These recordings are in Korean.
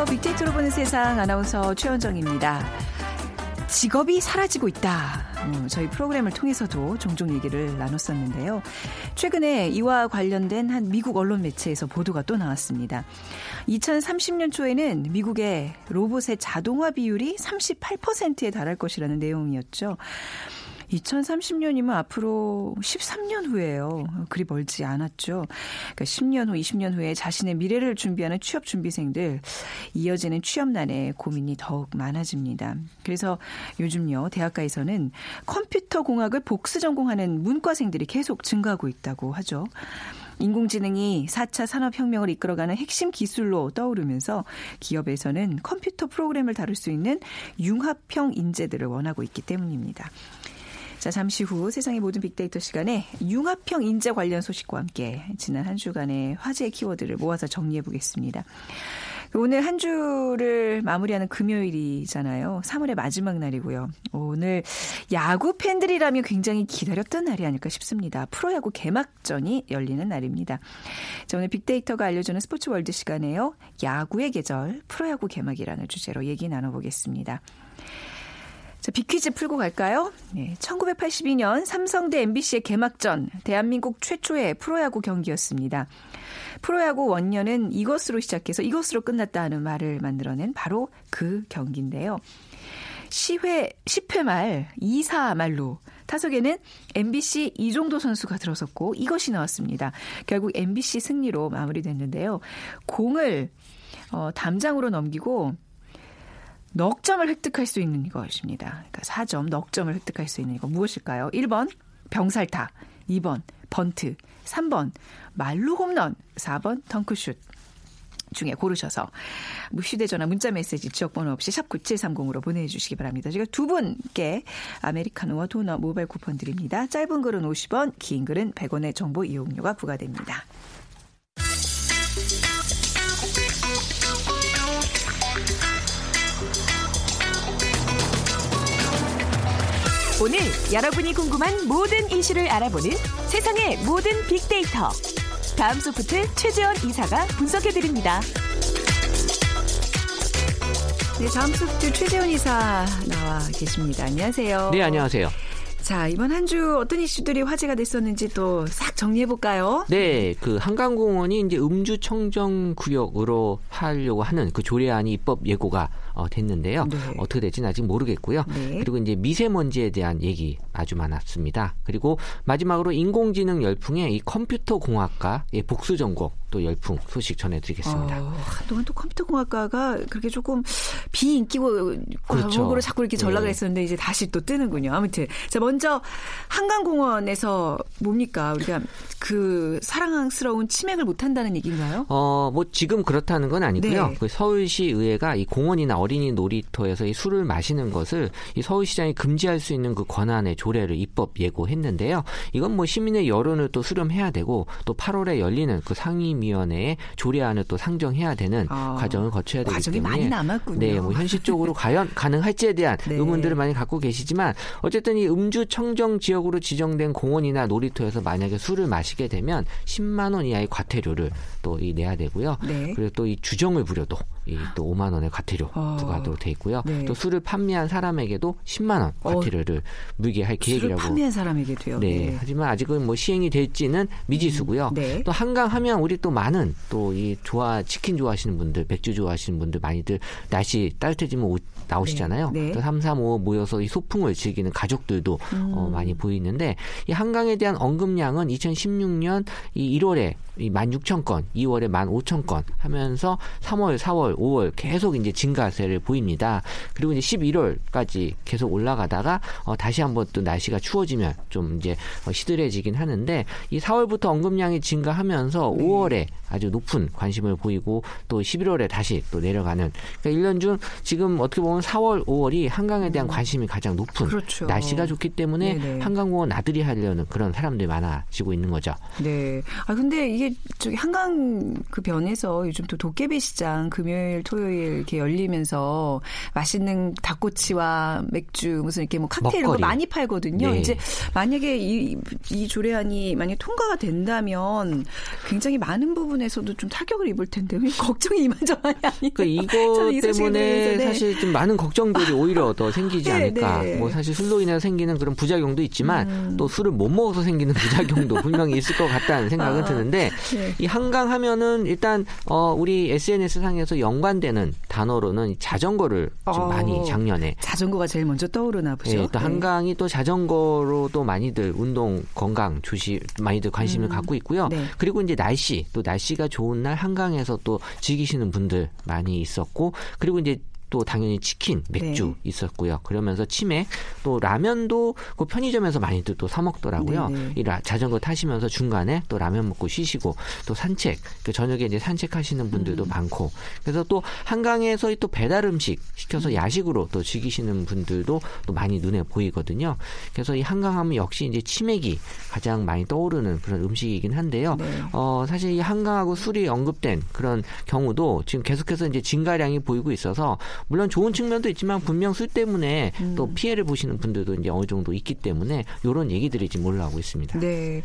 안녕하세요. 빅데이터로 보는 세상 아나운서 최원정입니다. 직업이 사라지고 있다. 음, 저희 프로그램을 통해서도 종종 얘기를 나눴었는데요. 최근에 이와 관련된 한 미국 언론 매체에서 보도가 또 나왔습니다. 2030년 초에는 미국의 로봇의 자동화 비율이 38%에 달할 것이라는 내용이었죠. 2030년이면 앞으로 13년 후예요. 그리 멀지 않았죠. 그러니까 10년 후, 20년 후에 자신의 미래를 준비하는 취업 준비생들 이어지는 취업난에 고민이 더욱 많아집니다. 그래서 요즘요 대학가에서는 컴퓨터 공학을 복수 전공하는 문과생들이 계속 증가하고 있다고 하죠. 인공지능이 4차 산업혁명을 이끌어가는 핵심 기술로 떠오르면서 기업에서는 컴퓨터 프로그램을 다룰 수 있는 융합형 인재들을 원하고 있기 때문입니다. 자, 잠시 후 세상의 모든 빅데이터 시간에 융합형 인재 관련 소식과 함께 지난 한 주간의 화제의 키워드를 모아서 정리해 보겠습니다. 오늘 한 주를 마무리하는 금요일이잖아요. 3월의 마지막 날이고요. 오늘 야구 팬들이라면 굉장히 기다렸던 날이 아닐까 싶습니다. 프로야구 개막전이 열리는 날입니다. 자, 오늘 빅데이터가 알려주는 스포츠 월드 시간에요. 야구의 계절, 프로야구 개막이라는 주제로 얘기 나눠보겠습니다. 자, 빅퀴즈 풀고 갈까요? 네, 1982년 삼성대 MBC의 개막전, 대한민국 최초의 프로야구 경기였습니다. 프로야구 원년은 이것으로 시작해서 이것으로 끝났다 하는 말을 만들어낸 바로 그 경기인데요. 10회, 10회 말 2사 말로 타석에는 MBC 이종도 선수가 들어섰고 이것이 나왔습니다. 결국 MBC 승리로 마무리됐는데요. 공을 어, 담장으로 넘기고 넉 점을 획득할 수 있는 것입니다. 그러니까 4점, 넉 점을 획득할 수 있는 이거 무엇일까요? 1번 병살타, 2번 번트, 3번 말루 홈런, 4번 덩크슛. 중에 고르셔서 뭐 휴대전화 문자메시지 지역번호 없이 샵 9730으로 보내주시기 바랍니다. 제가 두 분께 아메리카노와 도넛 모바일 쿠폰 드립니다. 짧은 글은 50원, 긴 글은 100원의 정보 이용료가 부과됩니다. 오늘 여러분이 궁금한 모든 이슈를 알아보는 세상의 모든 빅데이터. 다음 소프트 최재원 이사가 분석해드립니다. 네, 다음 소프트 최재원 이사 나와 계십니다. 안녕하세요. 네, 안녕하세요. 자, 이번 한 주 어떤 이슈들이 화제가 됐었는지 또 싹 정리해 볼까요? 네, 그 한강공원이 이제 음주 청정 구역으로 하려고 하는 그 조례안이 입법 예고가 어, 됐는데요. 네. 어떻게 될지는 아직 모르겠고요. 네. 그리고 이제 미세먼지에 대한 얘기 아주 많았습니다. 그리고 마지막으로 인공지능 열풍의 이 컴퓨터 공학과 의 복수 전공 또 열풍 소식 전해드리겠습니다. 어, 한동안 또 컴퓨터 공학과가 그렇게 조금 비인기고 그렇죠. 과목으로 자꾸 이렇게 전락을 네. 했었는데 이제 다시 또 뜨는군요. 아무튼 자 먼저 한강공원에서 뭡니까 우리가 그 사랑스러운 치맥을 못 한다는 얘기인가요? 어, 뭐 지금 그렇다는 건 아니고요. 네. 그 서울시 의회가 이 공원이나 어린이 놀이터에서 이 술을 마시는 것을 이 서울시장이 금지할 수 있는 그 권한의 조 례를 입법 예고했는데요. 이건 뭐 시민의 여론을 또 수렴해야 되고 또 8월에 열리는 그 상임위원회에 조례안을 또 상정해야 되는 아, 과정을 거쳐야 되기 과정이 때문에 많이 남았군요. 네, 뭐 현실적으로 과연 가능할지에 대한 네. 의문들을 많이 갖고 계시지만 어쨌든 이 음주 청정 지역으로 지정된 공원이나 놀이터에서 만약에 술을 마시게 되면 10만 원 이하의 과태료를 또 이 내야 되고요. 네. 그리고 또 이 주정을 부려도 이또 5만 원의 과태료 어. 부과하도록 돼 있고요. 네. 또 술을 판매한 사람에게도 10만 원 과태료를 물게 할 계획이라고. 판매한 사람에게도요. 네. 하지만 아직은 뭐 시행이 될지는 미지수고요. 음, 네. 또 한강 하면 우리 또 많은 또 이 좋아 치킨 좋아하시는 분들, 맥주 좋아하시는 분들 많이들 날씨 따뜻해지면 오- 나오시잖아요. 네. 네. 또 3, 3, 5 모여서 이 소풍을 즐기는 가족들도 음. 어, 많이 보이는데 이 한강에 대한 언급량은 2016년 이 1월에 이 16,000건, 2월에 15,000건 하면서 3월, 4월, 5월 계속 이제 증가세를 보입니다. 그리고 이제 11월까지 계속 올라가다가 어, 다시 한번 또 날씨가 추워지면 좀 이제 어, 시들해지긴 하는데 이 4월부터 언급량이 증가하면서 네. 5월에 아주 높은 관심을 보이고 또 11월에 다시 또 내려가는 그러니까 1년 중 지금 어떻게 보면 4월, 5월이 한강에 대한 관심이 가장 높은 음. 그렇죠. 날씨가 좋기 때문에 네네. 한강공원 나들이 하려는 그런 사람들이 많아지고 있는 거죠. 네. 아 근데 이게 저기 한강 그 변에서 요즘 또 도깨비 시장 금요일 토요일 이렇게 열리면서 맛있는 닭꼬치와 맥주 무슨 이렇게 뭐 칵테일 이런 거 먹거리. 많이 팔거든요. 네. 이제 만약에 이, 이 조례안이 만약 통과가 된다면 굉장히 많은 부분 에서도 좀 타격을 입을 텐데 왜 걱정이 이만저만이 아니에요. 그 이거 이 때문에 네. 사실 좀 많은 걱정들이 오히려 더 생기지 네, 않을까. 네. 뭐 사실 술로 인해서 생기는 그런 부작용도 있지만 음. 또 술을 못 먹어서 생기는 부작용도 분명히 있을 것 같다는 생각은 아, 드는데 네. 이 한강 하면은 일단 어 우리 SNS 상에서 연관되는 단어로는 자전거를 좀 어. 많이 작년에 자전거가 제일 먼저 떠오르나 보죠. 예, 또 네. 한강이 또 자전거로도 많이들 운동 건강 조시 많이들 관심을 갖고 있고요. 네. 그리고 이제 날씨 또 날씨 가 좋은 날 한강에서 또 즐기시는 분들 많이 있었고 그리고 이제 또 당연히 치킨, 맥주 네. 있었고요. 그러면서 치맥, 또 라면도 그 편의점에서 많이들 또 사 먹더라고요. 네, 네. 이 라- 자전거 타시면서 중간에 또 라면 먹고 쉬시고 또 산책, 그 저녁에 이제 산책하시는 음. 분들도 많고 그래서 또 한강에서 또 배달 음식 음. 시켜서 야식으로 또 즐기시는 분들도 또 많이 눈에 보이거든요. 그래서 이 한강하면 역시 이제 치맥이 가장 많이 떠오르는 그런 음식이긴 한데요. 네. 어, 사실 이 한강하고 술이 언급된 그런 경우도 지금 계속해서 이제 증가량이 보이고 있어서 물론 좋은 측면도 있지만 분명 술 때문에 음. 또 피해를 보시는 분들도 이제 어느 정도 있기 때문에 이런 얘기들이 지금 올라오고 있습니다. 네.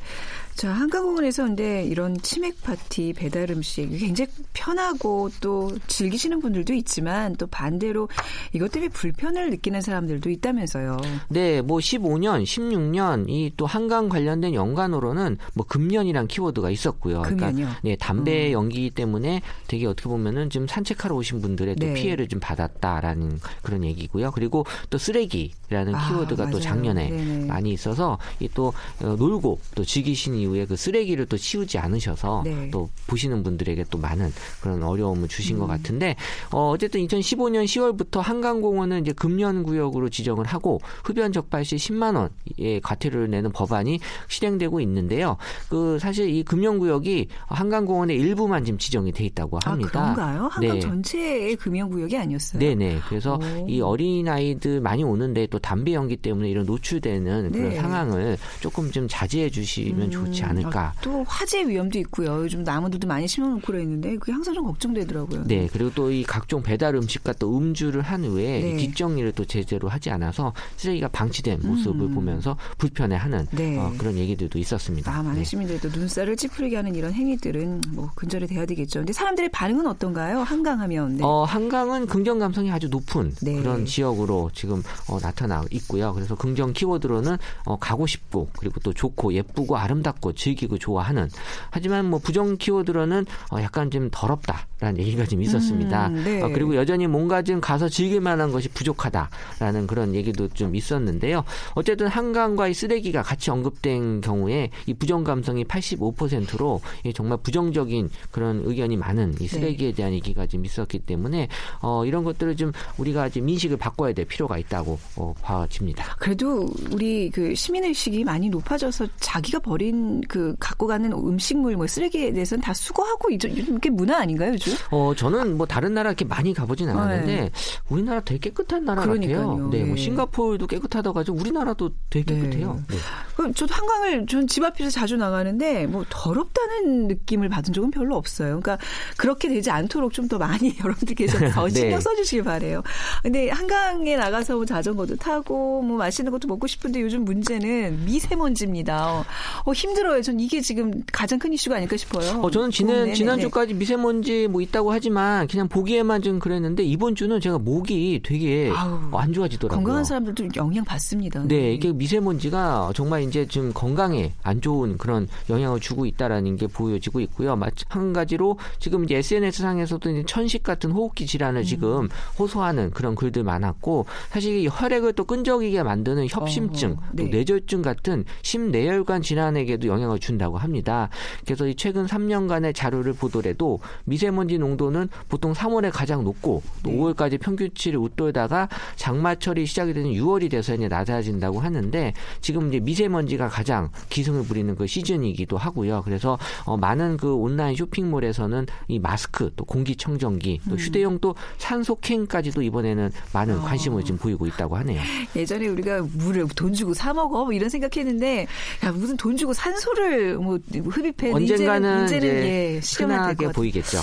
자, 한강공원에서 근데 이런 치맥 파티, 배달 음식 굉장히 편하고 또 즐기시는 분들도 있지만 또 반대로 이것 때문에 불편을 느끼는 사람들도 있다면서요. 네, 뭐 15년, 16년 이 또 한강 관련된 연관으로는 뭐 금년이란 키워드가 있었고요. 음. 그러니까 네, 담배 연기 때문에 되게 어떻게 보면은 지금 산책하러 오신 분들의 또 네. 피해를 좀 받 았다라는 그런 얘기고요. 그리고 또 쓰레기라는 아, 키워드가 또 맞아요. 작년에 네네. 많이 있어서 이또 어, 놀고 또 즐기신 이후에 그 쓰레기를 또 치우지 않으셔서 네. 또 보시는 분들에게 또 많은 그런 어려움을 주신 음. 것 같은데 어, 어쨌든 2015년 10월부터 한강공원은 이제 금연 구역으로 지정을 하고 흡연 적발 시 10만 원의 과태료를 내는 법안이 실행되고 있는데요. 그 사실 이 금연 구역이 한강공원의 일부만 지금 지정이 돼 있다고 합니다. 아, 그런가요? 한강 네. 전체의 금연 구역이 아니었어요? 네네. 그래서 오. 이 어린 아이들 많이 오는데 또 담배 연기 때문에 이런 노출되는 그런 네. 상황을 조금 좀 자제해 주시면 좋지 않을까. 아, 또 화재 위험도 있고요. 요즘 나무들도 많이 심어놓고 그랬는데 그게 항상 좀 걱정되더라고요. 네, 그리고 또 이 각종 배달 음식과 또 음주를 한 후에 네. 이 뒷정리를 또 제대로 하지 않아서 쓰레기가 방치된 모습을 보면서 불편해하는 음. 네. 어, 그런 얘기들도 있었습니다. 아, 많은 네. 시민들도 눈살을 찌푸리게 하는 이런 행위들은 뭐 근절이 돼야 되겠죠. 근데 사람들의 반응은 어떤가요? 한강하면. 네. 어, 한강은 긍정 감성이 아주 높은 네. 그런 지역으로 지금 어, 나타나 있고요. 그래서 긍정 키워드로는 어, 가고 싶고 그리고 또 좋고 예쁘고 아름답고 즐기고 좋아하는 하지만 뭐 부정 키워드로는 어, 약간 좀 더럽다라는 얘기가 좀 있었습니다. 음, 네. 어, 그리고 여전히 뭔가 좀 가서 즐길 만한 것이 부족하다라는 그런 얘기도 좀 있었는데요. 어쨌든 한강과 이 쓰레기가 같이 언급된 경우에 이 부정 감성이 85%로 정말 부정적인 그런 의견이 많은 이 쓰레기에 대한 얘기가 좀 있었기 때문에 어, 이런 것들을 좀 우리가 지금 인식을 바꿔야 될 필요가 있다고 어, 봐집니다. 그래도 우리 그 시민의식이 많이 높아져서 자기가 버린 그 갖고 가는 음식물 뭐 쓰레기에 대해서는 다 수거하고 이제 요즘 게 문화 아닌가요, 요즘? 어, 저는 뭐 다른 나라 이렇게 많이 가보진 않았는데 네. 우리나라 되게 깨끗한 나라 그러니까요. 같아요. 네, 뭐 네. 싱가포르도 깨끗하다고 하죠. 우리나라도 되게 네. 깨끗해요. 네. 그럼 저도 한강을 전 집 앞에서 자주 나가는데 뭐 더럽다는 느낌을 받은 적은 별로 없어요. 그러니까 그렇게 되지 않도록 좀 더 많이 여러분들께서 더 네. 신경 써 주시길 바래요. 근데 한강에 나가서 뭐 자전거도 타고 뭐 맛있는 것도 먹고 싶은데 요즘 문제는 미세먼지입니다. 어, 어, 힘들어요. 전 이게 지금 가장 큰 이슈가 아닐까 싶어요. 어, 저는 지난, 네네네. 지난주까지 미세먼지 뭐 있다고 하지만 그냥 보기에만 좀 그랬는데 이번 주는 제가 목이 되게 아우, 안 좋아지더라고요. 건강한 사람들도 영향 받습니다. 네, 이게 미세먼지가 정말 이제 좀 건강에 안 좋은 그런 영향을 주고 있다라는 게 보여지고 있고요. 마찬가지로 지금 이제 SNS 상에서도 이제 천식 같은 호흡기 질환을 지금 것처럼 호소하는 그런 글들 많았고 사실 이 혈액을 또 끈적이게 만드는 협심증, 어, 또 네. 뇌졸중 같은 심내혈관 질환에게도 영향을 준다고 합니다. 그래서 이 최근 3년간의 자료를 보더라도 미세먼지 농도는 보통 3월에 가장 높고 또 네. 5월까지 평균치를 웃돌다가 장마철이 시작이 되는 6월이 돼서 이제 낮아진다고 하는데 지금 이제 미세먼지가 가장 기승을 부리는 그 시즌이기도 하고요. 그래서 어, 많은 그 온라인 쇼핑몰에서는 이 마스크 또 공기청정기 또 휴대용 또 산소 캔까지도 이번에는 많은 관심을 지금 보이고 있다고 하네요. 예전에 우리가 물을 돈 주고 사 먹어 뭐 이런 생각했는데 야 무슨 돈 주고 산소를 뭐 흡입해 언젠가는 이제는, 이제는 이제 예, 같아요. 보이겠죠.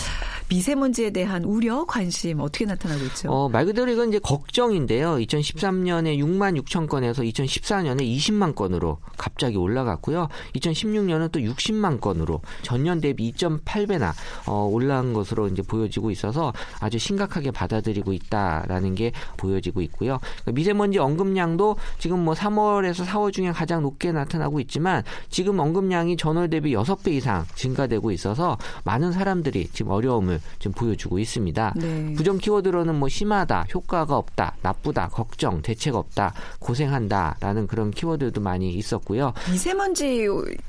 미세먼지에 대한 우려 관심 어떻게 나타나고 있죠? 어, 말 그대로 이건 이제 걱정인데요. 2013년에 6만 6천 건에서 2014년에 20만 건으로 갑자기 올라갔고요. 2016년은 또 60만 건으로 전년 대비 2.8배나 어, 올라간 것으로 이제 보여지고 있어서 아주 심각하게 받아들이고 있다라는 게 보여지고 있고요. 그러니까 미세먼지 언급량도 지금 뭐 3월에서 4월 중에 가장 높게 나타나고 있지만 지금 언급량이 전월 대비 6배 이상 증가되고 있어서 많은 사람들이 지금 어려움을 지금 보여주고 있습니다. 네. 부정 키워드로는 뭐 심하다, 효과가 없다, 나쁘다, 걱정, 대책 없다, 고생한다라는 그런 키워드도 많이 있었고요. 미세먼지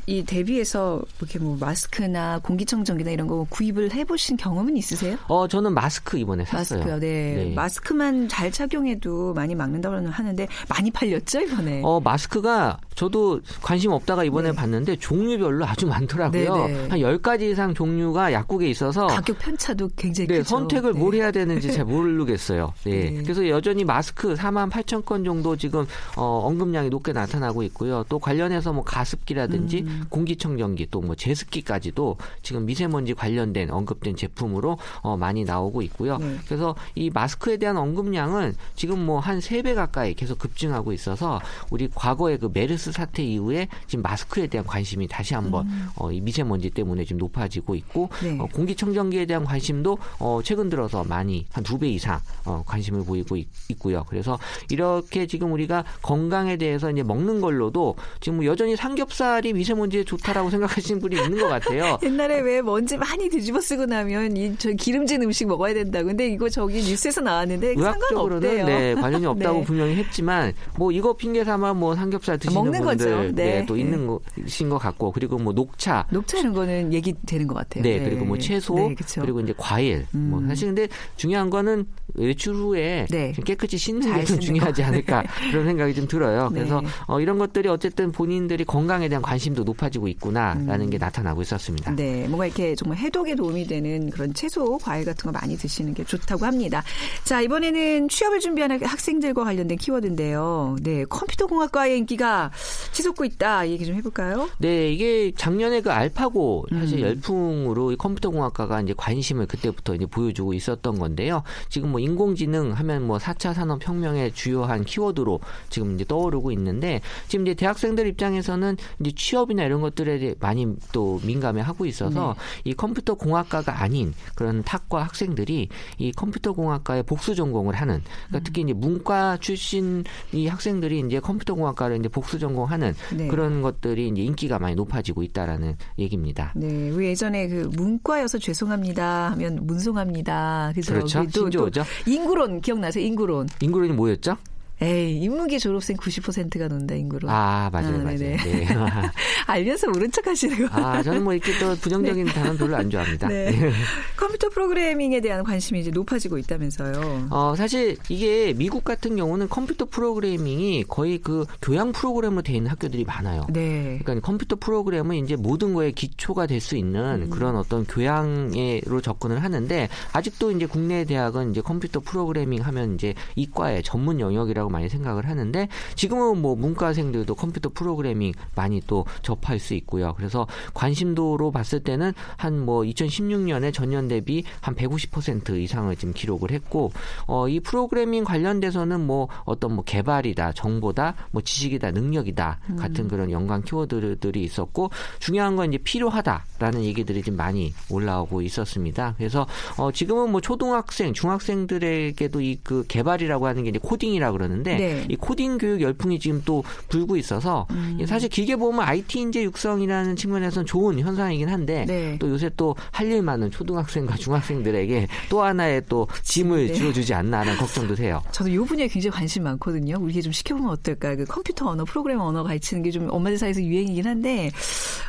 이 대비해서 이렇게 뭐 마스크나 공기청정기나 이런 거 구입을 해보신 경험은 있으세요? 어 저는 마스크 이번에 샀어요. 마스크요. 네. 네. 마스크만 잘 착용해도 많이 막는다고 하는데 많이 팔렸죠 이번에. 어 마스크가 저도 관심 없다가 이번에 네. 봤는데 종류별로 아주 많더라고요. 네, 네. 한 10가지 이상 종류가 약국에 있어서 가격 편차 도 굉장히 네, 크죠. 선택을 네. 뭘 해야 되는지 잘 모르겠어요. 네. 네. 그래서 여전히 마스크 4만 8천 건 정도 지금 어, 언급량이 높게 나타나고 있고요. 또 관련해서 뭐 가습기라든지 음. 공기청정기 또 뭐 제습기까지도 지금 미세먼지 관련된 언급된 제품으로 어, 많이 나오고 있고요. 네. 그래서 이 마스크에 대한 언급량은 지금 뭐 한 세 배 가까이 계속 급증하고 있어서 우리 과거의 그 메르스 사태 이후에 지금 마스크에 대한 관심이 다시 한번 어, 이 미세먼지 때문에 지금 높아지고 있고 음. 네. 어, 공기청정기에 대한 관심도 어, 최근 들어서 많이 한 두 배 이상 어, 관심을 보이고 있, 고요 그래서 이렇게 지금 우리가 건강에 대해서 이제 먹는 걸로도 지금 뭐 여전히 삼겹살이 미세먼지에 좋다라고 생각하시는 분이 있는 것 같아요. 옛날에 왜 먼지 많이 뒤집어 쓰고 나면 이 저 기름진 음식 먹어야 된다고. 근데 이거 저기 뉴스에서 나왔는데 의학적으로는. 네, 관련이 없다고 네. 분명히 했지만 뭐 이거 핑계 삼아 뭐 삼겹살 드시는 먹는 분들 거죠. 네. 네, 또 있는 것인 것 같고 그리고 뭐 녹차 녹차 이런 거는 얘기 되는 것 같아요. 네, 그리고 뭐 채소, 네, 그쵸. 그리고 이제 과일. 뭐 음. 사실 근데 중요한 거는 외출 후에 네. 좀 깨끗이 씻는 잘게좀 중요하지 거. 않을까 그런 생각이 좀 들어요. 네. 그래서 어, 이런 것들이 어쨌든 본인들이 건강에 대한 관심도 높아지고 있구나라는 게 나타나고 있었습니다. 음. 네, 뭔가 이렇게 정말 해독에 도움이 되는 그런 채소, 과일 같은 거 많이 드시는 게 좋다고 합니다. 자, 이번에는 취업을 준비하는 학생들과 관련된 키워드인데요. 네, 컴퓨터 공학과의 인기가 치솟고 있다. 이 얘기 좀 해볼까요? 네, 이게 작년에 그 알파고 사실 음. 열풍으로 이 컴퓨터 공학과가 이제 관심 을 그때부터 이제 보여주고 있었던 건데요. 지금 뭐 인공지능 하면 뭐 4차 산업 혁명의 주요한 키워드로 지금 이제 떠오르고 있는데 지금 이제 대학생들 입장에서는 이제 취업이나 이런 것들에 대해 많이 또 민감해 하고 있어서 네. 이 컴퓨터 공학과가 아닌 그런 탁과 학생들이 이 컴퓨터 공학과에 복수 전공을 하는 그러니까 음. 특히 이제 문과 출신 이 학생들이 이제 컴퓨터 공학과를 이제 복수 전공하는 네. 그런 것들이 이제 인기가 많이 높아지고 있다라는 얘기입니다. 네, 예전에 그 문과여서 죄송합니다 하면 문송합니다. 그죠? 그렇죠. 또- 신조어죠. 또 인구론 기억나세요? 인구론. 인구론이 뭐였죠? 에이, 인문계 졸업생 90%가 논다, 인구론. 아 맞아요, 아, 맞아요. 네. 알면서 모른 척 하시는 거. 아 저는 뭐 이렇게 또 부정적인 단어 별로 안 좋아합니다. 네. 컴퓨터 프로그래밍에 대한 관심이 이제 높아지고 있다면서요. 어, 사실 이게 미국 같은 경우는 컴퓨터 프로그래밍이 거의 그 교양 프로그램으로 돼 있는 학교들이 많아요. 네. 그러니까 컴퓨터 프로그램은 이제 모든 거에 기초가 될수 음. 있는 그런 어떤 교양으로 접근을 하는데 아직도 이제 국내 대학은 이제 컴퓨터 프로그래밍 하면 이제 이과의 전문 영역이라고 많이 생각을 하는데 지금은 뭐 문과생들도 컴퓨터 프로그래밍 많이 또 접할 수 있고요. 그래서 관심도로 봤을 때는 한 뭐 2016년에 전년 대비 한 150% 이상을 지금 기록을 했고 어, 이 프로그래밍 관련돼서는 뭐 어떤 뭐 개발이다, 정보다, 뭐 지식이다, 능력이다 같은 그런 연관 키워드들이 있었고 중요한 건 이제 필요하다라는 얘기들이 좀 많이 올라오고 있었습니다. 그래서 어, 지금은 뭐 초등학생, 중학생들에게도 이 그 개발이라고 하는 게 이제 코딩이라 그러는데 있는데 네. 이 코딩 교육 열풍이 지금 또 불고 있어서 음. 사실 길게 보면 IT 인재 육성이라는 측면에서는 좋은 현상이긴 한데 네. 또 요새 또 할 일 많은 초등학생과 중학생들에게 또 하나의 또 짐을 네. 지어주지 않나라는 걱정도 돼요. 저도 이 분야에 굉장히 관심 많거든요. 우리 좀 시켜보면 어떨까? 그 컴퓨터 언어, 프로그램 언어 가르치는 게 좀 엄마들 사이에서 유행이긴 한데,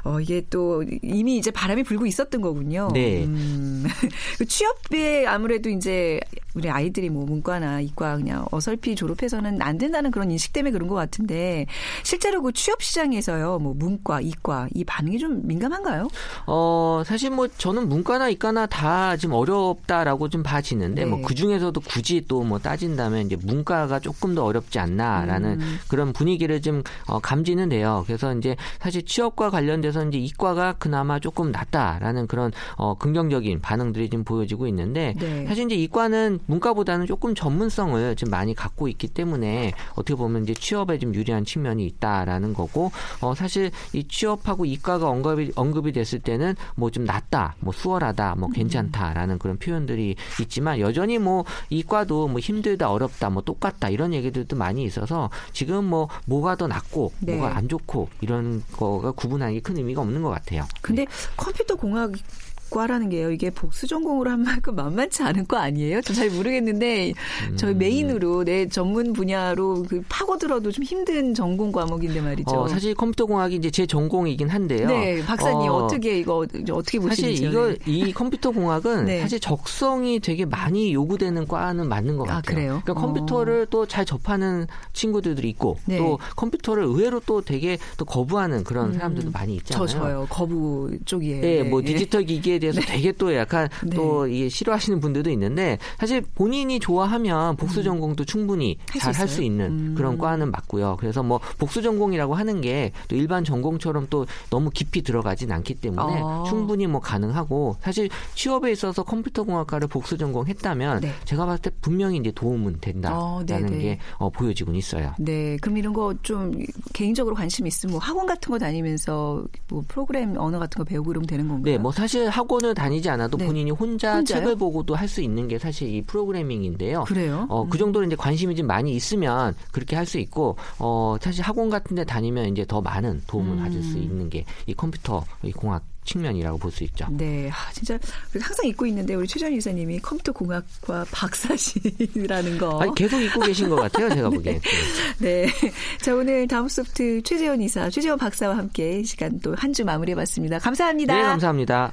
어, 이게 또 이미 이제 바람이 불고 있었던 거군요. 네. 음, 그 취업에 아무래도 이제 우리 아이들이 뭐 문과나 이과 그냥 어설피 졸업해 서는 안 된다는 그런 인식 때문에 그런 것 같은데, 실제로 그 취업 시장에서요, 뭐 문과, 이과, 이 반응이 좀 민감한가요? 어, 사실 뭐 저는 문과나 이과나 다 지금 어렵다라고 좀 봐지는데 네. 뭐 그 중에서도 굳이 또 뭐 따진다면 이제 문과가 조금 더 어렵지 않나라는 음. 그런 분위기를 좀 어, 감지는 돼요. 그래서 이제 사실 취업과 관련돼서 이제 이과가 그나마 조금 낫다라는 그런 어, 긍정적인 반응들이 지금 보여지고 있는데 네. 사실 이제 이과는 문과보다는 조금 전문성을 좀 많이 갖고 있기 때문에 어떻게 보면 이제 취업에 좀 유리한 측면이 있다라는 거고 어 사실 이 취업하고 이과가 언급이 언급이 됐을 때는 뭐 좀 낫다, 뭐 수월하다, 뭐 괜찮다라는 그런 표현들이 있지만 여전히 뭐 이과도 뭐 힘들다, 어렵다, 뭐 똑같다 이런 얘기들도 많이 있어서 지금 뭐 뭐가 더 낫고 네. 뭐가 안 좋고 이런 거가 구분하기 큰 의미가 없는 것 같아요. 근데 컴퓨터 공학 과라는 게요. 이게 복수 전공으로 한 만큼 만만치 않은 거 아니에요? 저 잘 모르겠는데 저희 음. 메인으로 내 전문 분야로 그 파고들어도 좀 힘든 전공 과목인데 말이죠. 어, 사실 컴퓨터 공학이 이제 제 전공이긴 한데요. 네, 박사님 어, 어, 떻게 이거 어떻게 사실 보시는지 이거 이 컴퓨터 공학은 네. 사실 적성이 되게 많이 요구되는 과는 맞는 것 아, 같아요. 그래요? 그러니까 컴퓨터를 또잘 접하는 친구들도 있고 네. 또 컴퓨터를 의외로 또 되게 또 거부하는 그런 음, 사람들도 많이 있잖아요. 저 저요 거부 쪽이에요. 예, 네. 뭐 디지털 기기에 대해서 되게 또 약간 네. 또 이게 싫어하시는 분들도 있는데 사실 본인이 좋아하면 복수 전공도 충분히 음. 할수 잘할 수? 있는 음. 그런 과는 맞고요. 그래서 뭐 복수 전공이라고 하는 게 또 일반 전공처럼 또 너무 깊이 들어가진 않기 때문에 아. 충분히 뭐 가능하고 사실 취업에 있어서 컴퓨터 공학과를 복수 전공했다면 네. 제가 봤을 때 분명히 이제 도움은 어, 된다라는 네네. 게 어, 보여지곤 있어요. 네, 그럼 이런 거 좀 개인적으로 관심 있으면 뭐 학원 같은 거 다니면서 뭐 프로그램 언어 같은 거 배우고 그러면 되는 건가요? 네, 뭐 사실 학원 을 다니지 않아도 네. 본인이 혼자 혼자요? 책을 보고도 할 수 있는 게 사실 이 프로그래밍인데요. 그래요? 어, 그 정도로 이제 관심이 좀 많이 있으면 그렇게 할 수 있고, 어, 사실 학원 같은 데 다니면 이제 더 많은 도움을 받을 음. 수 있는 게 이 컴퓨터 이 공학 측면이라고 볼 수 있죠. 네, 아, 진짜 항상 잊고 있는데 우리 최전 이사님이 컴퓨터 공학과 박사시라는 거. 아니, 계속 잊고 계신 것 같아요, 제가 보기엔. 네. 네. 자, 오늘 다음 소프트 최재원 이사, 최재원 박사와 함께 이 시간 또 한 주 마무리해봤습니다. 감사합니다. 네, 감사합니다.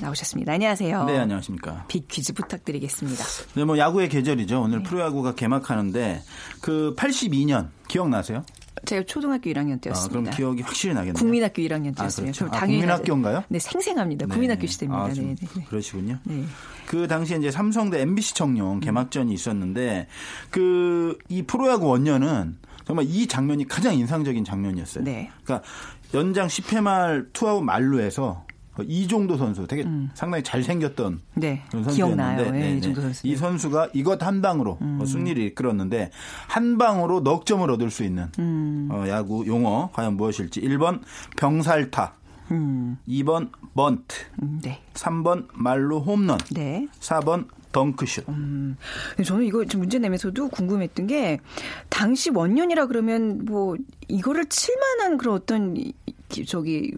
나오셨습니다. 안녕하세요. 네, 안녕하십니까. 빅 퀴즈 부탁드리겠습니다. 네, 뭐 야구의 계절이죠. 네. 오늘 프로야구가 개막하는데 그 82년 기억나세요? 제가 초등학교 1학년 아, 때였습니다. 그럼 기억이 확실히 나겠네요. 국민학교 1학년 아, 때였습니다. 그렇죠. 그럼 아, 국민학교인가요? 네, 생생합니다. 네. 국민학교 시대입니다. 아, 네, 좀 네, 네. 그러시군요. 네. 그 당시에 이제 삼성대 MBC 청룡 개막전이 있었는데 그 이 프로야구 원년은 정말 이 장면이 가장 인상적인 장면이었어요. 네. 그러니까 연장 10회 말 투아웃 만루에서 이종도 선수 되게 상당히 잘생겼던 네, 그런 음. 선수였는데 네, 네네. 이종도 선수. 이 선수가 이것 한 방으로 어, 승리를 이끌었는데 한 방으로 넉 점을 얻을 수 있는 음. 어, 야구 용어 과연 무엇일지 1번 병살타 음, 2번 번트 음, 네, 3번 말로 홈런 네. 4번 덩크슛 근데 저는 이거 좀 문제 내면서도 궁금했던 게 당시 원년이라 그러면 뭐 이거를 칠만한 그런 어떤 저기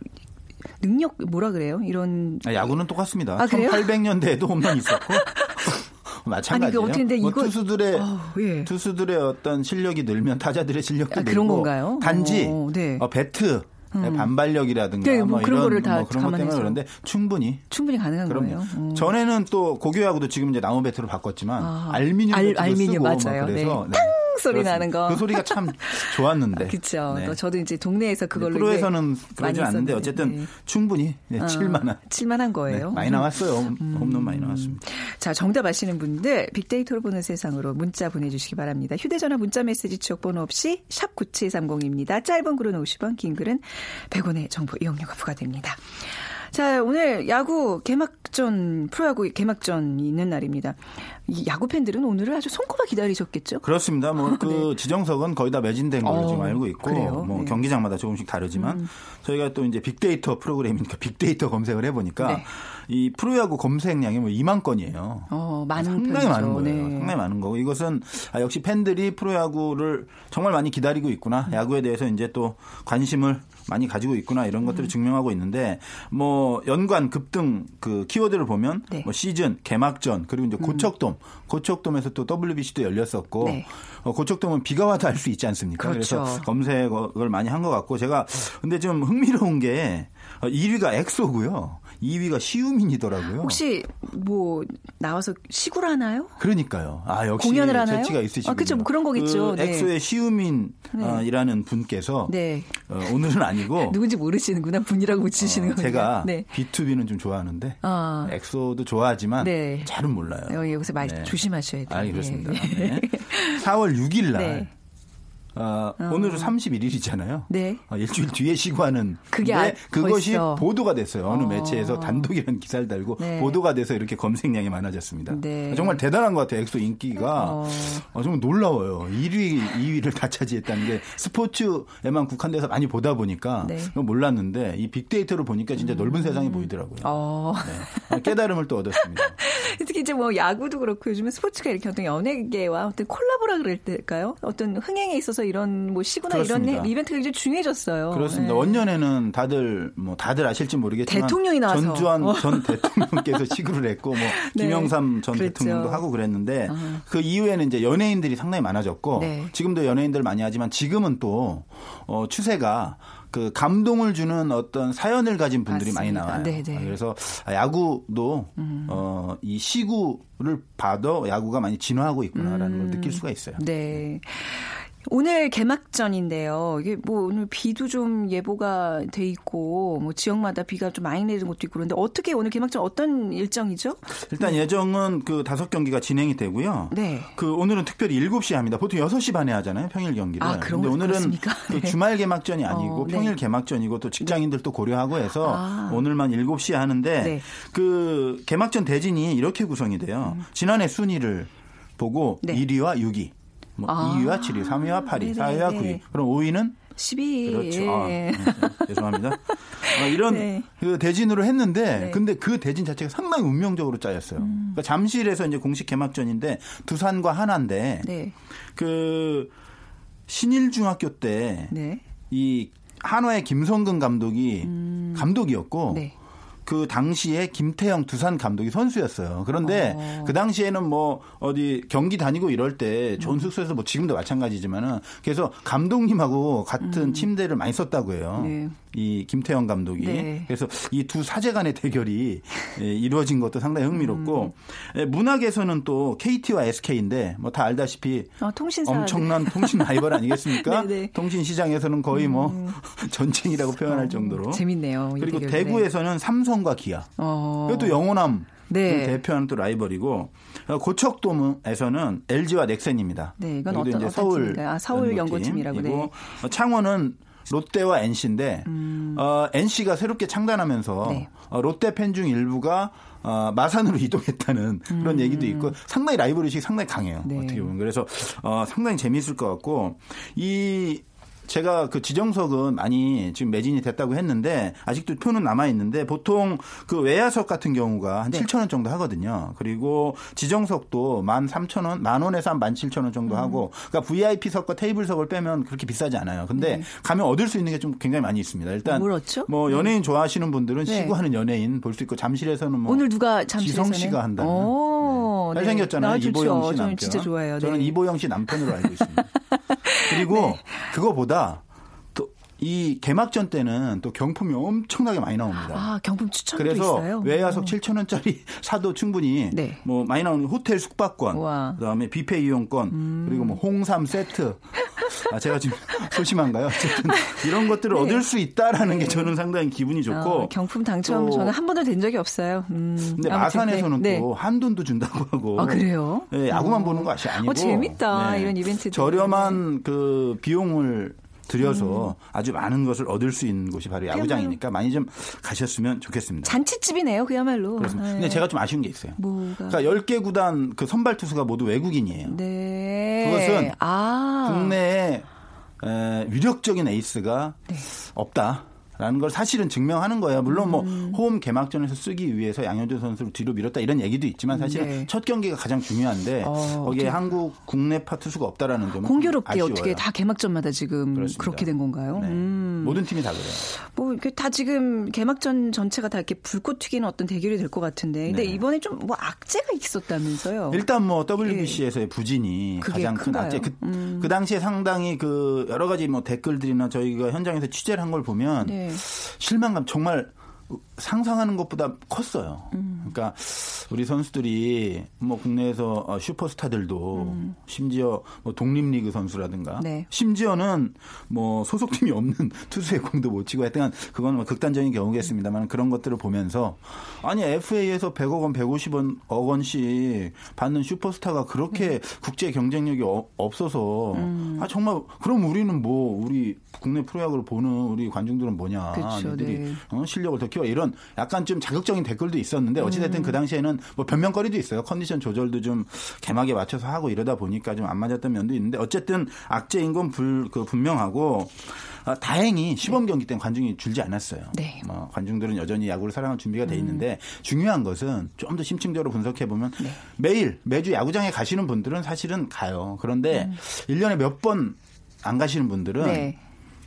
능력 뭐라 그래요? 이런 아, 야구는 똑같습니다. 아, 그래요? 1800년대에도 홈런 있었고 마찬가지예요. 아니, 그 어떻게 근데 뭐 이거- 투수들의 어, 예. 투수들의 어떤 실력이 늘면 타자들의 실력도 아, 늘고 그런 건가요? 단지 어, 네. 어, 배트 의 반발력이라든가 네, 뭐 뭐 그런 이런 거를 다 뭐 그런 것 때문에. 그런데 충분히 충분히 가능한 그럼요. 거예요. 음. 전에는 또 고교야구도 지금 이제 나무 배트로 바꿨지만 아, 알미늄 알- 알미늄 쓰고 막 맞아요. 그래서 네. 소리 그렇습니다. 나는 거. 그 소리가 참 좋았는데. 그렇죠. 네. 또 저도 이제 동네에서 그걸로 프로에서는 그러지 않는데. 어쨌든 네. 충분히 네, 칠만한 칠만한 네, 거예요. 음. 많이 나왔어요. 홈런 많이 나왔습니다. 자, 정답 아시는 분들 빅데이터로 보는 세상으로 문자 보내주시기 바랍니다. 휴대전화 문자 메시지 지역 번호 없이 샵 9730입니다. 짧은 글은 50원, 긴 글은 100원의 정보 이용료가 부과됩니다. 자, 오늘 야구 개막전, 프로야구 개막전이 있는 날입니다. 이 야구 팬들은 오늘을 아주 손꼽아 기다리셨겠죠? 그렇습니다. 뭐그 지정석은 거의 다 매진된 걸로 네. 어, 지금 알고 있고 그래요? 뭐 네. 음. 경기장마다 조금씩 다르지만 저희가 또 이제 빅데이터 프로그램이니까 빅데이터 검색을 해보니까 네. 이 프로야구 검색량이 뭐 2만 건이에요. 어, 많은 상당히 편이죠. 많은 거예요. 네. 상당히 많은 거고 이것은 아, 역시 팬들이 프로야구를 정말 많이 기다리고 있구나. 음. 야구에 대해서 이제 또 관심을 많이 가지고 있구나 이런 것들을 음. 증명하고 있는데 뭐 연관 급등 그 키워드를 보면 네. 음. 뭐 시즌 개막전 그리고 이제 고척돔 고척돔에서 또 WBC도 열렸었고 네. 어, 고척돔은 비가 와도 알수 있지 않습니까? 그렇죠. 래서 검색을 많이 한 것 같고 제가 근데 좀 흥미로운 게 1위가 엑소고요. 2위가 시우민이더라고요. 혹시 뭐 나와서 시구를 하나요? 그러니까요. 아 역시 공연을 하나요? 재치가 있으시군요. 아. 뭐 그런 거겠죠. 그 네. 엑소의 시우민이라는 분께서 네. 어, 오늘은 아니고 누군지 모르시는구나. 분이라고 붙이시는 어, 거예요. 제가 네. B2B는 좀 좋아하는데 아. 엑소도 좋아하지만 네. 잘은 몰라요. 여- 여기서 말 네. 조심하셔야 돼요. 아, 네. 그렇습니다. 네. 4월 6일 날 네. 어, 오늘은 31일이잖아요. 네. 어, 일주일 뒤에 시구하는 그게 아- 그것이 벌써. 보도가 됐어요. 어느 어. 매체에서 단독이라는 기사를 달고 네. 보도가 돼서 이렇게 검색량이 많아졌습니다. 네. 정말 대단한 것 같아요. 엑소 인기가 어. 어, 정말 놀라워요. 1위, 2위를 다 차지했다는 게 스포츠에만 국한돼서 많이 보다 보니까 네. 몰랐는데 이 빅데이터를 보니까 진짜 넓은 세상이 보이더라고요. 어. 네. 깨달음을 또 얻었습니다. 특히 이제 뭐 야구도 그렇고 요즘은 스포츠가 이렇게 어떤 연예계와 어떤 콜라보라 그럴까요? 어떤 흥행에 있어서 이런 뭐 시구나 그렇습니다. 이런 이벤트가 이제 중요해졌어요. 그렇습니다. 네. 원년에는 다들 뭐 다들 아실지 모르겠지만 대통령이 나와서. 전주환 어. 전 대통령께서 시구를 했고 뭐 네. 김영삼 전 그랬죠. 대통령도 하고 그랬는데 아. 그 이후에는 이제 연예인들이 상당히 많아졌고 네. 지금도 연예인들 많이 하지만 지금은 또 어, 추세가 그 감동을 주는 어떤 사연을 가진 분들이 많이 맞습니다. 나와요. 네, 네. 그래서 야구도 어, 이 시구를 봐도 야구가 많이 진화하고 있구나라는 걸 느낄 수가 있어요. 네. 오늘 개막전인데요. 이게 뭐 오늘 비도 좀 예보가 돼 있고 뭐 지역마다 비가 좀 많이 내리는 것도 있고 그런데 어떻게 오늘 개막전 어떤 일정이죠? 일단 예정은 그 다섯 경기가 진행이 되고요. 네. 그 오늘은 특별히 7시에 합니다. 보통 6시 반에 하잖아요. 평일 경기를. 아, 그런 근데 거 오늘은? 그 네. 주말 개막전이 아니고 어, 네. 평일 개막전이고 또 직장인들도 고려하고 해서 아. 오늘만 7시에 하는데 네. 그 개막전 대진이 이렇게 구성이 돼요. 지난해 순위를 보고 네. 1위와 6위. 뭐 아. 2위와 7위, 3위와 8위, 네네. 4위와 9위. 그럼 5위는 12. 그렇죠. 아, 예. 네, 죄송합니다. 어, 이런 네. 그 대진으로 했는데, 네. 음. 근데 그 대진 자체가 상당히 운명적으로 짜였어요. 그러니까 잠실에서 이제 공식 개막전인데 두산과 하나인데 네. 그 신일중학교 때이 네. 한화의 김성근 감독이 감독이었고 네. 그 당시에 김태형 두산 감독이 선수였어요. 그런데 어. 그 당시에는 뭐 어디 경기 다니고 이럴 때 음. 좋은 숙소에서 뭐 지금도 마찬가지지만은 그래서 감독님하고 같은 침대를 많이 썼다고 해요. 음. 네. 이 김태형 감독이. 네. 그래서 이 두 사제 간의 대결이 예, 이루어진 것도 상당히 흥미롭고 음. 예, 문학에서는 또 KT와 SK인데 뭐 다 알다시피 아, 통신사. 엄청난 통신 라이벌 아니겠습니까? 네네. 음. 통신 시장에서는 거의 뭐 전쟁이라고 표현할 정도로. 재밌네요. 이 그리고 대결. 대구에서는 삼성과 기아. 어. 이것도 영호남 네. 대표하는 또 라이벌이고 어, 고척돔에서는 LG와 넥센입니다. 네, 이건 어떤- 이제 서울? 아, 서울 연고팀이라고, 그리고 네. 어, 창원은 롯데와 NC인데 어, NC가 새롭게 창단하면서 음. 네. 어, 롯데 팬 중 일부가 어, 마산으로 이동했다는 그런 얘기도 있고 상당히 라이벌 의식이 상당히 강해요. 음. 네. 어떻게 보면 그래서 어, 상당히 재미있을 것 같고 이 제가 그 지정석은 많이 지금 매진이 됐다고 했는데 아직도 표는 남아 있는데 보통 그 외야석 같은 경우가 한 네. 7천 원 정도 하거든요. 그리고 지정석도 만 3천 원, 만 원에서 한만 7천 원 정도 음. 하고 그러니까 VIP석과 테이블석을 빼면 그렇게 비싸지 않아요. 근데 가면 얻을 수 있는 게 좀 굉장히 많이 있습니다. 일단 네. 뭘 얻죠? 뭐 연예인 좋아하시는 분들은 네. 시구하는 연예인 볼 수 있고 잠실에서는 뭐 오늘 누가 잠실에서는 지성 씨가 한다는. 오, 네. 잘생겼잖아요. 아, 좋죠. 이보영 씨 저는 남편. 진짜 좋아해요. 저는 네. 이보영 씨 남편으로 알고 있습니다. 그리고 그거보다 또 이 개막전 때는 또 경품이 엄청나게 많이 나옵니다. 아, 경품 추천도 그래서 있어요. 외야석 오. 7천 원짜리 사도 충분히 네. 뭐 많이 나오는 호텔 숙박권, 우와. 음. 그다음에 뷔페 이용권, 그리고 뭐 홍삼 세트. 아 제가 지금 소심한가요? 어쨌든 이런 것들을 네. 얻을 수 있다라는 게 저는 상당히 기분이 좋고. 어, 경품 당첨 또 저는 한 번도 된 적이 없어요. 음, 근데 마산에서는 네. 또 한돈도 준다고 하고. 아, 그래요? 예, 야구만 어. 보는 것이 아니고. 어, 재밌다. 이런 이벤트들. 저렴한 그 비용을 들여서 음. 아주 많은 것을 얻을 수 있는 곳이 바로 야구장이니까 많이 좀 가셨으면 좋겠습니다. 잔치집이네요, 그야말로. 그렇습니다. 네. 근데 제가 좀 아쉬운 게 있어요. 뭐가? 그러니까 10개 구단 그 선발 투수가 모두 외국인이에요. 네. 그것은 아. 국내에 에, 위력적인 에이스가 네. 없다. 라는 걸 사실은 증명하는 거예요. 물론 뭐 음. 홈 개막전에서 쓰기 위해서 양현종 선수를 뒤로 밀었다 이런 얘기도 있지만 사실은 네. 첫 경기가 가장 중요한데 어, 거기에 어떻게- 한국 국내파 투수가 없다라는 점은 공교롭게 아쉬워요. 어떻게 다 개막전마다 지금 그렇습니다. 그렇게 된 건가요? 네. 음. 모든 팀이 다 그래요. 뭐 다 지금 개막전 전체가 다 이렇게 불꽃 튀기는 어떤 대결이 될 것 같은데, 근데 네. 이번에 좀 뭐 악재가 있었다면서요? 일단 뭐 WBC에서의 부진이 예. 그게 가장 큰 큰가요? 악재. 그, 음. 그 당시에 상당히 그 여러 가지 뭐 댓글들이나 저희가 현장에서 취재를 한 걸 보면 네. 실망감 정말 상상하는 것보다 컸어요. 음. 그러니까 우리 선수들이 뭐 국내에서 어, 슈퍼스타들도 심지어 뭐 독립리그 선수라든가 음. 네. 심지어는 뭐 소속팀이 없는 투수의 공도 못 치고 했던 그건 뭐 극단적인 경우겠습니다만 그런 것들을 보면서 아니 FA에서 100억 원, 150원 억 원씩 받는 슈퍼스타가 그렇게 네. 국제 경쟁력이 어- 없어서 음. 아 정말 그럼 우리는 뭐 우리 국내 프로야구를 보는 우리 관중들은 뭐냐 그쵸, 얘들이 네. 어, 실력을 더 키워 이런 약간 좀 자극적인 댓글도 있었는데 어찌됐든 그 당시에는 뭐 변명거리도 있어요 컨디션 조절도 좀 개막에 맞춰서 하고 이러다 보니까 좀 안 맞았던 면도 있는데 어쨌든 악재인 건 불, 그 분명하고 아, 다행히 시범 경기 때문에 관중이 줄지 않았어요. 네. 뭐 관중들은 여전히 야구를 사랑할 준비가 돼 있는데 중요한 것은 좀 더 심층적으로 분석해 보면 네. 매일 매주 야구장에 가시는 분들은 사실은 가요. 그런데 일 1년에 몇 번 안 가시는 분들은 네.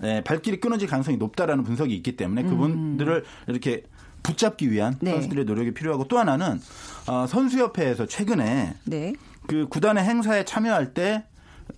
네, 발길이 끊어질 가능성이 높다라는 분석이 있기 때문에 그분들을 이렇게 붙잡기 위한 음. 네. 선수들의 노력이 필요하고 또 하나는 어, 선수협회에서 최근에 네. 그 구단의 행사에 참여할 때,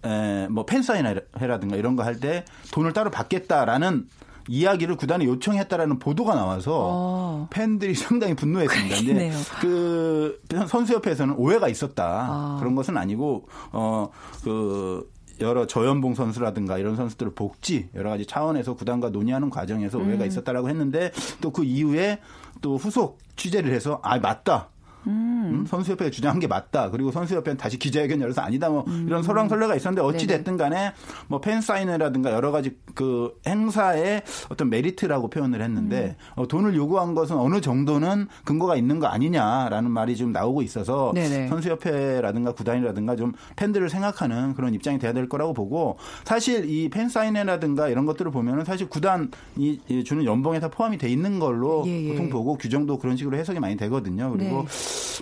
에, 뭐 팬사인회라든가 이런 거 할 때 돈을 따로 받겠다라는 이야기를 구단에 요청했다라는 보도가 나와서 어. 팬들이 상당히 분노했습니다. 근데. 그 선수협회에서는 오해가 있었다. 아. 그런 것은 아니고 어그 여러 저연봉 선수라든가 이런 선수들을 복지 여러 가지 차원에서 구단과 논의하는 과정에서 음. 오해가 있었다라고 했는데 또 그 이후에 또 후속 취재를 해서 아 맞다. 음, 선수협회가 주장한 게 맞다. 그리고 선수협회는 다시 기자회견 열어서 아니다. 뭐 이런 설왕설래가 있었는데 어찌 됐든 간에 뭐 팬사인회라든가 여러 가지 그 행사의 어떤 메리트라고 표현을 했는데 어, 돈을 요구한 것은 어느 정도는 근거가 있는 거 아니냐라는 말이 좀 나오고 있어서 네네. 선수협회라든가 구단이라든가 좀 팬들을 생각하는 그런 입장이 돼야 될 거라고 보고 사실 이 팬사인회라든가 이런 것들을 보면은 사실 구단이 주는 연봉에 다 포함이 돼 있는 걸로 예, 예. 보통 보고 규정도 그런 식으로 해석이 많이 되거든요. 그리고 네.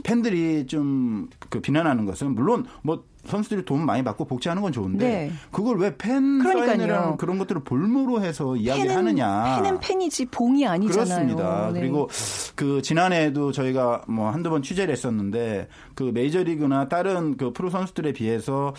팬들이 좀 그 비난하는 것은 물론 뭐 선수들이 돈 많이 받고 복지하는 건 좋은데 네. 그걸 왜 그러니까요. 팬사인회라는 그런 것들을 볼모로 해서 이야기를 하느냐. 팬은 팬이지 봉이 아니잖아요. 그렇습니다. 네. 그리고 그 지난해에도 저희가 뭐 한두 번 취재를 했었는데 그 메이저리그나 다른 그 프로 선수들에 비해서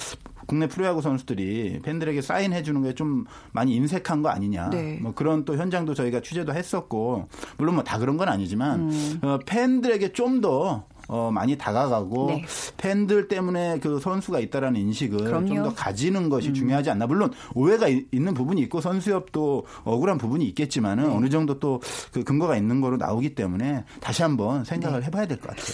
국내 프로야구 선수들이 팬들에게 사인해 주는 게 좀 많이 인색한 거 아니냐. 네. 뭐 그런 또 현장도 저희가 취재도 했었고 물론 뭐 다 그런 건 아니지만 음. 어, 팬들에게 좀 더 어, 많이 다가가고 네. 팬들 때문에 그 선수가 있다라는 인식을. 음. 좀더 가지는 것이 중요하지 않나. 물론 오해가 이- 있는 부분이 있고 선수협도 억울한 부분이 있겠지만은 네. 어느 정도 또 그 근거가 있는 거로 나오기 때문에 다시 한번 생각을 네. 해봐야 될 것 같아요.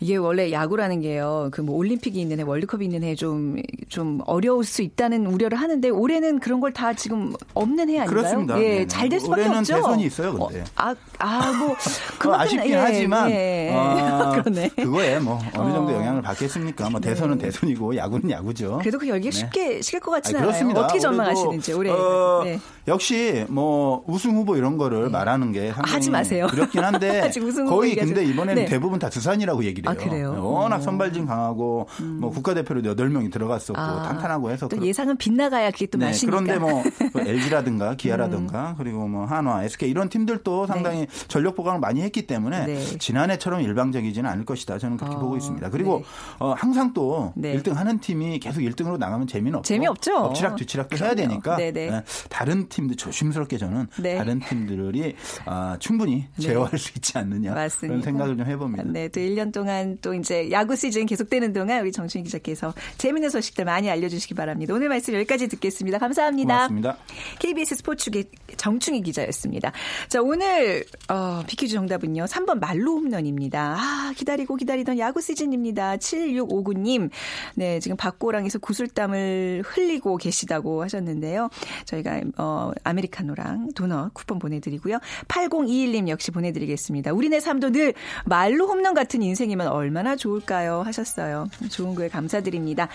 이게 원래 야구라는 게요. 그 뭐 올림픽이 있는 해, 월드컵이 있는 해 좀 좀 어려울 수 있다는 우려를 하는데 올해는 그런 걸 다 지금 없는 해 아닌가요? 그렇습니다. 예, 네네. 잘될 수밖에 올해는 없죠. 대선이 있어요, 근데. 어, 아, 아, 뭐 그 아쉽긴 하지만 예, 어, 그러네. 그거에 뭐 어느 정도 어. 영향을 받겠습니까? 뭐 대선은 대선이고 야구는 야구죠. 그래도 그 열기 네. 쉽게 식을 것 같지는 않아요. 어떻게 전망하시는지 올해. 어, 네. 역시 뭐 우승 후보 이런 거를 말하는 게 하지 마세요. 두렵긴 한데 거의 근데 마- 이번에는 네. 대부분 다 두산이라고 얘기를 해요. 아, 그래요? 워낙 어. 선발진 강하고 뭐 국가대표로 8명이 들어갔었고 아, 탄탄하고 해서 또 예상은 빗나가야 그게 또 네, 맛이니까. 음. 그런데 뭐 LG라든가 기아라든가 그리고 뭐 한화, SK 이런 팀들도 상당히 전력 보강을 많이 했기 때문에 네. 지난해처럼 일방적이지는 않을 것이다. 저는 그렇게 어, 보고 있습니다. 그리고 네. 어, 항상 또 네. 1등 하는 팀이 계속 1등으로 나가면 재미는 없고 재미없죠. 엎치락 뒤치락도 해야 그럼요. 되니까 네네. 네, 다른 팀도 조심스럽게 저는 네. 다른 팀들이 아, 충분히 제어할 수 있지 않느냐 맞습니다. 그런 생각을 좀 해봅니다. 네, 또 1년 동안 또 이제 야구 시즌 계속되는 동안 우리 정춘희 기자께서 재미있는 소식들 많이 알려주시기 바랍니다. 오늘 말씀 여기까지 듣겠습니다. 감사합니다. 고맙습니다. KBS 스포츠계 정충희 기자였습니다. 자, 오늘 어, 비키즈 정답은요. 3번 말로 홈런입니다. 아, 기다리고 기다리던 야구 시즌입니다. 7659님. 네, 지금 박고랑에서 구슬땀을 흘리고 계시다고 하셨는데요. 저희가 어, 아메리카노랑 도넛 쿠폰 보내드리고요. 8021님 역시 보내드리겠습니다. 우리네 삶도 늘 말로 홈런 같은 인생이면 얼마나 좋을까요? 하셨어요. 좋은 글 감사드립니다.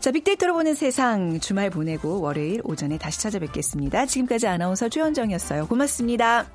자, 빅데이터로 보는 세상 주말 보내고 월요일 오전에 다시 찾아뵙겠습니다. 지금까지 아나운서 최현정이었어요. 고맙습니다.